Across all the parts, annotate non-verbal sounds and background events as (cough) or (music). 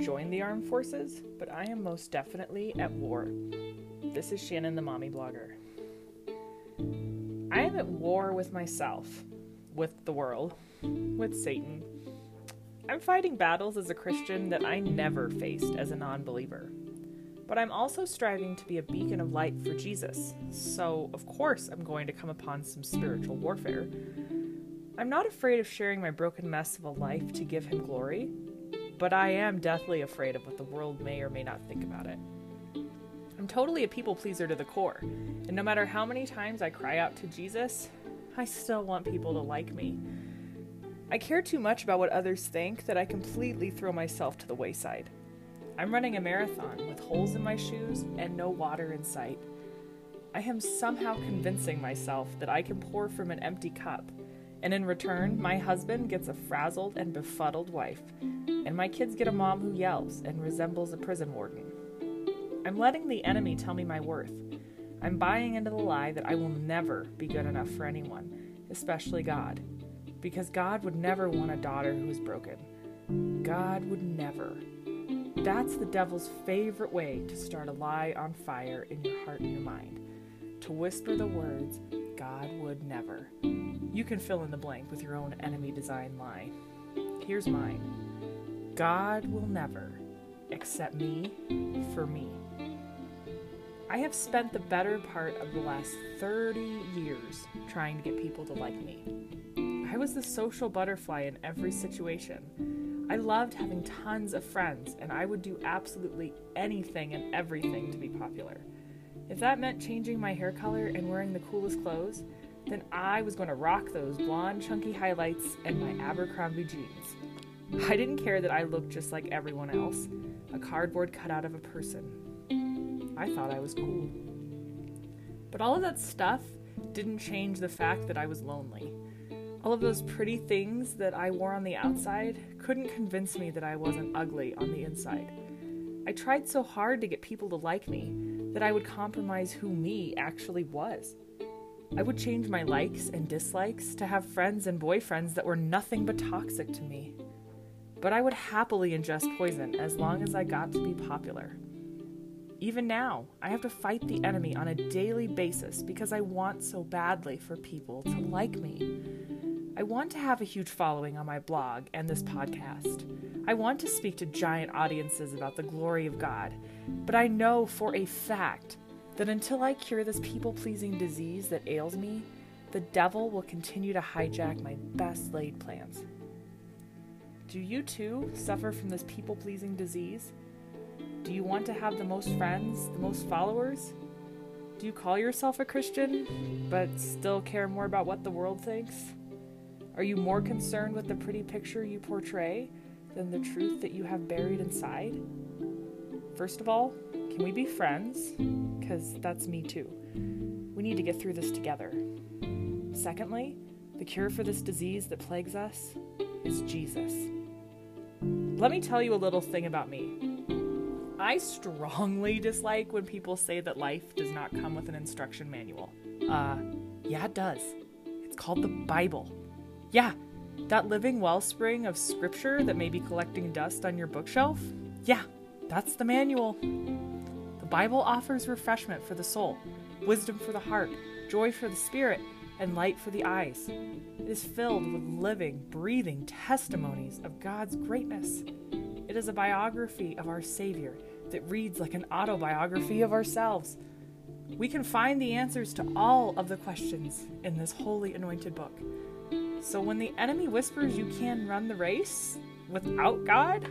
join the armed forces, but I am most definitely at war. This is Shannon, the mommy blogger. I am at war with myself, with the world, with Satan. I'm fighting battles as a Christian that I never faced as a non believer. But I'm also striving to be a beacon of light for Jesus, so of course I'm going to come upon some spiritual warfare. I'm not afraid of sharing my broken mess of a life to give Him glory, but I am deathly afraid of what the world may or may not think about it. I'm totally a people pleaser to the core, and no matter how many times I cry out to Jesus, I still want people to like me. I care too much about what others think that I completely throw myself to the wayside. I'm running a marathon with holes in my shoes and no water in sight. I am somehow convincing myself that I can pour from an empty cup, and in return, my husband gets a frazzled and befuddled wife, and my kids get a mom who yells and resembles a prison warden. I'm letting the enemy tell me my worth. I'm buying into the lie that I will never be good enough for anyone, especially God, because God would never want a daughter who is broken. God would never. That's the devil's favorite way to start a lie on fire in your heart and your mind. To whisper the words, God would never. You can fill in the blank with your own enemy design lie. Here's mine God will never accept me for me. I have spent the better part of the last 30 years trying to get people to like me. I was the social butterfly in every situation. I loved having tons of friends, and I would do absolutely anything and everything to be popular. If that meant changing my hair color and wearing the coolest clothes, then I was going to rock those blonde, chunky highlights and my Abercrombie jeans. I didn't care that I looked just like everyone else, a cardboard cutout of a person. I thought I was cool. But all of that stuff didn't change the fact that I was lonely. All of those pretty things that I wore on the outside couldn't convince me that I wasn't ugly on the inside. I tried so hard to get people to like me that I would compromise who me actually was. I would change my likes and dislikes to have friends and boyfriends that were nothing but toxic to me. But I would happily ingest poison as long as I got to be popular. Even now, I have to fight the enemy on a daily basis because I want so badly for people to like me. I want to have a huge following on my blog and this podcast. I want to speak to giant audiences about the glory of God, but I know for a fact that until I cure this people pleasing disease that ails me, the devil will continue to hijack my best laid plans. Do you too suffer from this people pleasing disease? Do you want to have the most friends, the most followers? Do you call yourself a Christian, but still care more about what the world thinks? Are you more concerned with the pretty picture you portray than the truth that you have buried inside? First of all, can we be friends? Because that's me too. We need to get through this together. Secondly, the cure for this disease that plagues us is Jesus. Let me tell you a little thing about me. I strongly (laughs) dislike when people say that life does not come with an instruction manual. Uh, yeah, it does. It's called the Bible. Yeah, that living wellspring of scripture that may be collecting dust on your bookshelf? Yeah, that's the manual. The Bible offers refreshment for the soul, wisdom for the heart, joy for the spirit, and light for the eyes. It is filled with living, breathing testimonies of God's greatness. It is a biography of our Savior that reads like an autobiography of ourselves. We can find the answers to all of the questions in this holy anointed book. So when the enemy whispers you can run the race without God,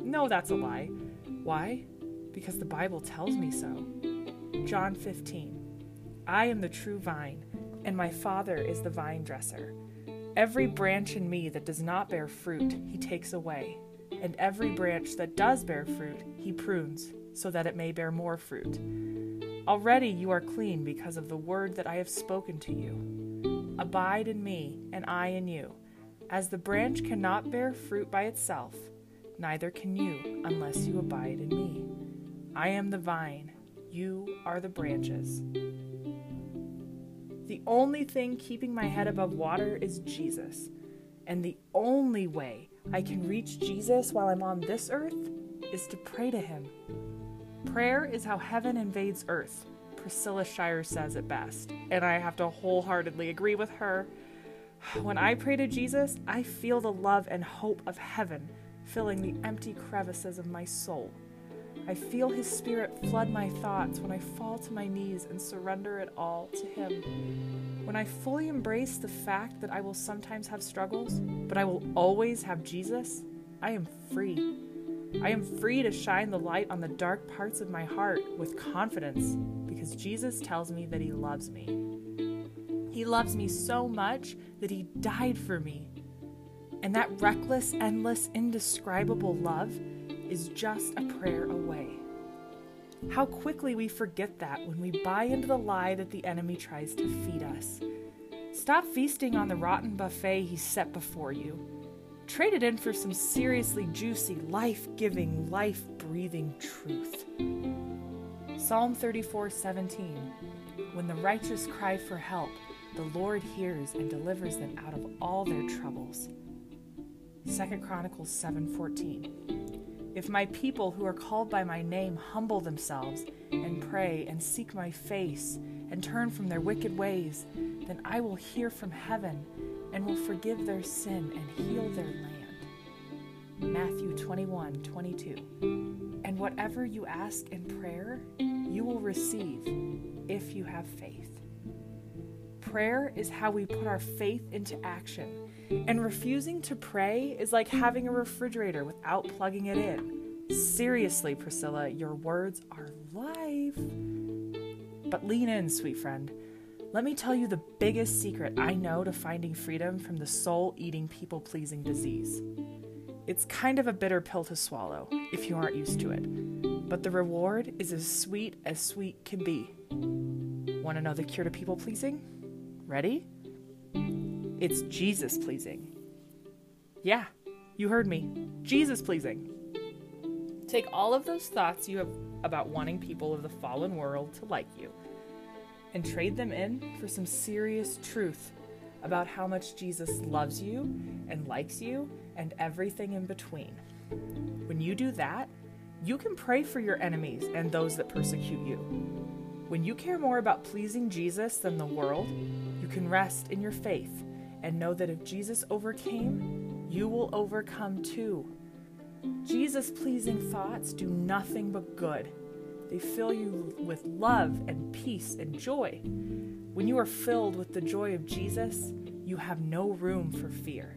no, that's a lie. Why? Because the Bible tells me so. John 15 I am the true vine, and my Father is the vine dresser. Every branch in me that does not bear fruit, he takes away, and every branch that does bear fruit, he prunes, so that it may bear more fruit. Already you are clean because of the word that I have spoken to you. Abide in me, and I in you. As the branch cannot bear fruit by itself, neither can you unless you abide in me. I am the vine, you are the branches. The only thing keeping my head above water is Jesus. And the only way I can reach Jesus while I'm on this earth is to pray to Him. Prayer is how heaven invades earth, Priscilla Shirer says it best, and I have to wholeheartedly agree with her. When I pray to Jesus, I feel the love and hope of heaven filling the empty crevices of my soul. I feel His Spirit flood my thoughts when I fall to my knees and surrender it all to Him. When I fully embrace the fact that I will sometimes have struggles, but I will always have Jesus, I am free. I am free to shine the light on the dark parts of my heart with confidence because Jesus tells me that He loves me. He loves me so much that He died for me. And that reckless, endless, indescribable love is just a prayer away. How quickly we forget that when we buy into the lie that the enemy tries to feed us. Stop feasting on the rotten buffet he set before you. Trade it in for some seriously juicy, life giving, life breathing truth. Psalm 34 17. When the righteous cry for help, the Lord hears and delivers them out of all their troubles. 2 Chronicles 7:14 If my people who are called by my name humble themselves and pray and seek my face and turn from their wicked ways, then I will hear from heaven and will forgive their sin and heal their land. Matthew 21 22. And whatever you ask in prayer, you will receive if you have faith. Prayer is how we put our faith into action, and refusing to pray is like having a refrigerator without plugging it in. Seriously, Priscilla, your words are life. But lean in, sweet friend. Let me tell you the biggest secret I know to finding freedom from the soul eating, people pleasing disease. It's kind of a bitter pill to swallow if you aren't used to it, but the reward is as sweet as sweet can be. Want to know the cure to people pleasing? Ready? It's Jesus pleasing. Yeah, you heard me. Jesus pleasing. Take all of those thoughts you have about wanting people of the fallen world to like you and trade them in for some serious truth about how much Jesus loves you and likes you and everything in between. When you do that, you can pray for your enemies and those that persecute you. When you care more about pleasing Jesus than the world, you can rest in your faith and know that if Jesus overcame, you will overcome too. Jesus pleasing thoughts do nothing but good. They fill you with love and peace and joy. When you are filled with the joy of Jesus, you have no room for fear.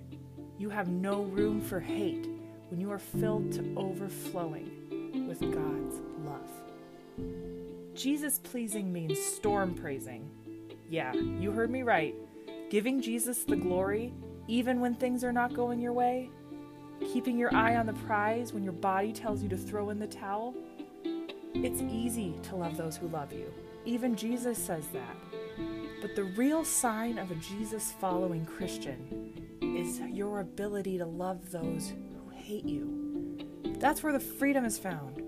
You have no room for hate when you are filled to overflowing with God's love. Jesus pleasing means storm praising. Yeah, you heard me right. Giving Jesus the glory even when things are not going your way. Keeping your eye on the prize when your body tells you to throw in the towel. It's easy to love those who love you. Even Jesus says that. But the real sign of a Jesus following Christian is your ability to love those who hate you. That's where the freedom is found.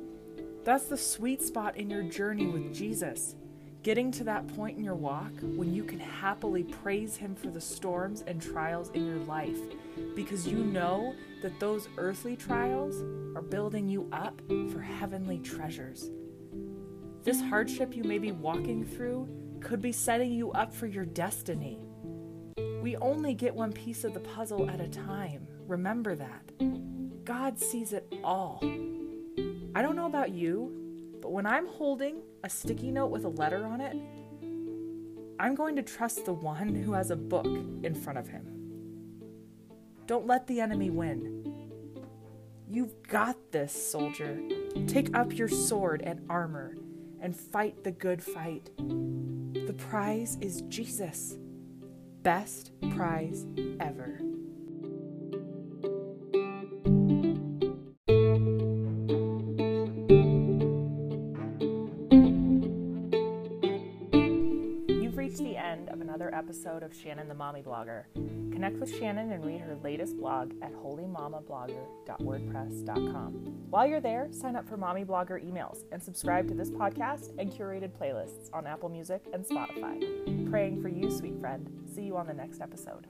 That's the sweet spot in your journey with Jesus. Getting to that point in your walk when you can happily praise Him for the storms and trials in your life because you know that those earthly trials are building you up for heavenly treasures. This hardship you may be walking through could be setting you up for your destiny. We only get one piece of the puzzle at a time. Remember that. God sees it all. I don't know about you, but when I'm holding a sticky note with a letter on it, I'm going to trust the one who has a book in front of him. Don't let the enemy win. You've got this, soldier. Take up your sword and armor and fight the good fight. The prize is Jesus. Best prize ever. Of Shannon the Mommy Blogger. Connect with Shannon and read her latest blog at holymamablogger.wordpress.com. While you're there, sign up for Mommy Blogger emails and subscribe to this podcast and curated playlists on Apple Music and Spotify. Praying for you, sweet friend. See you on the next episode.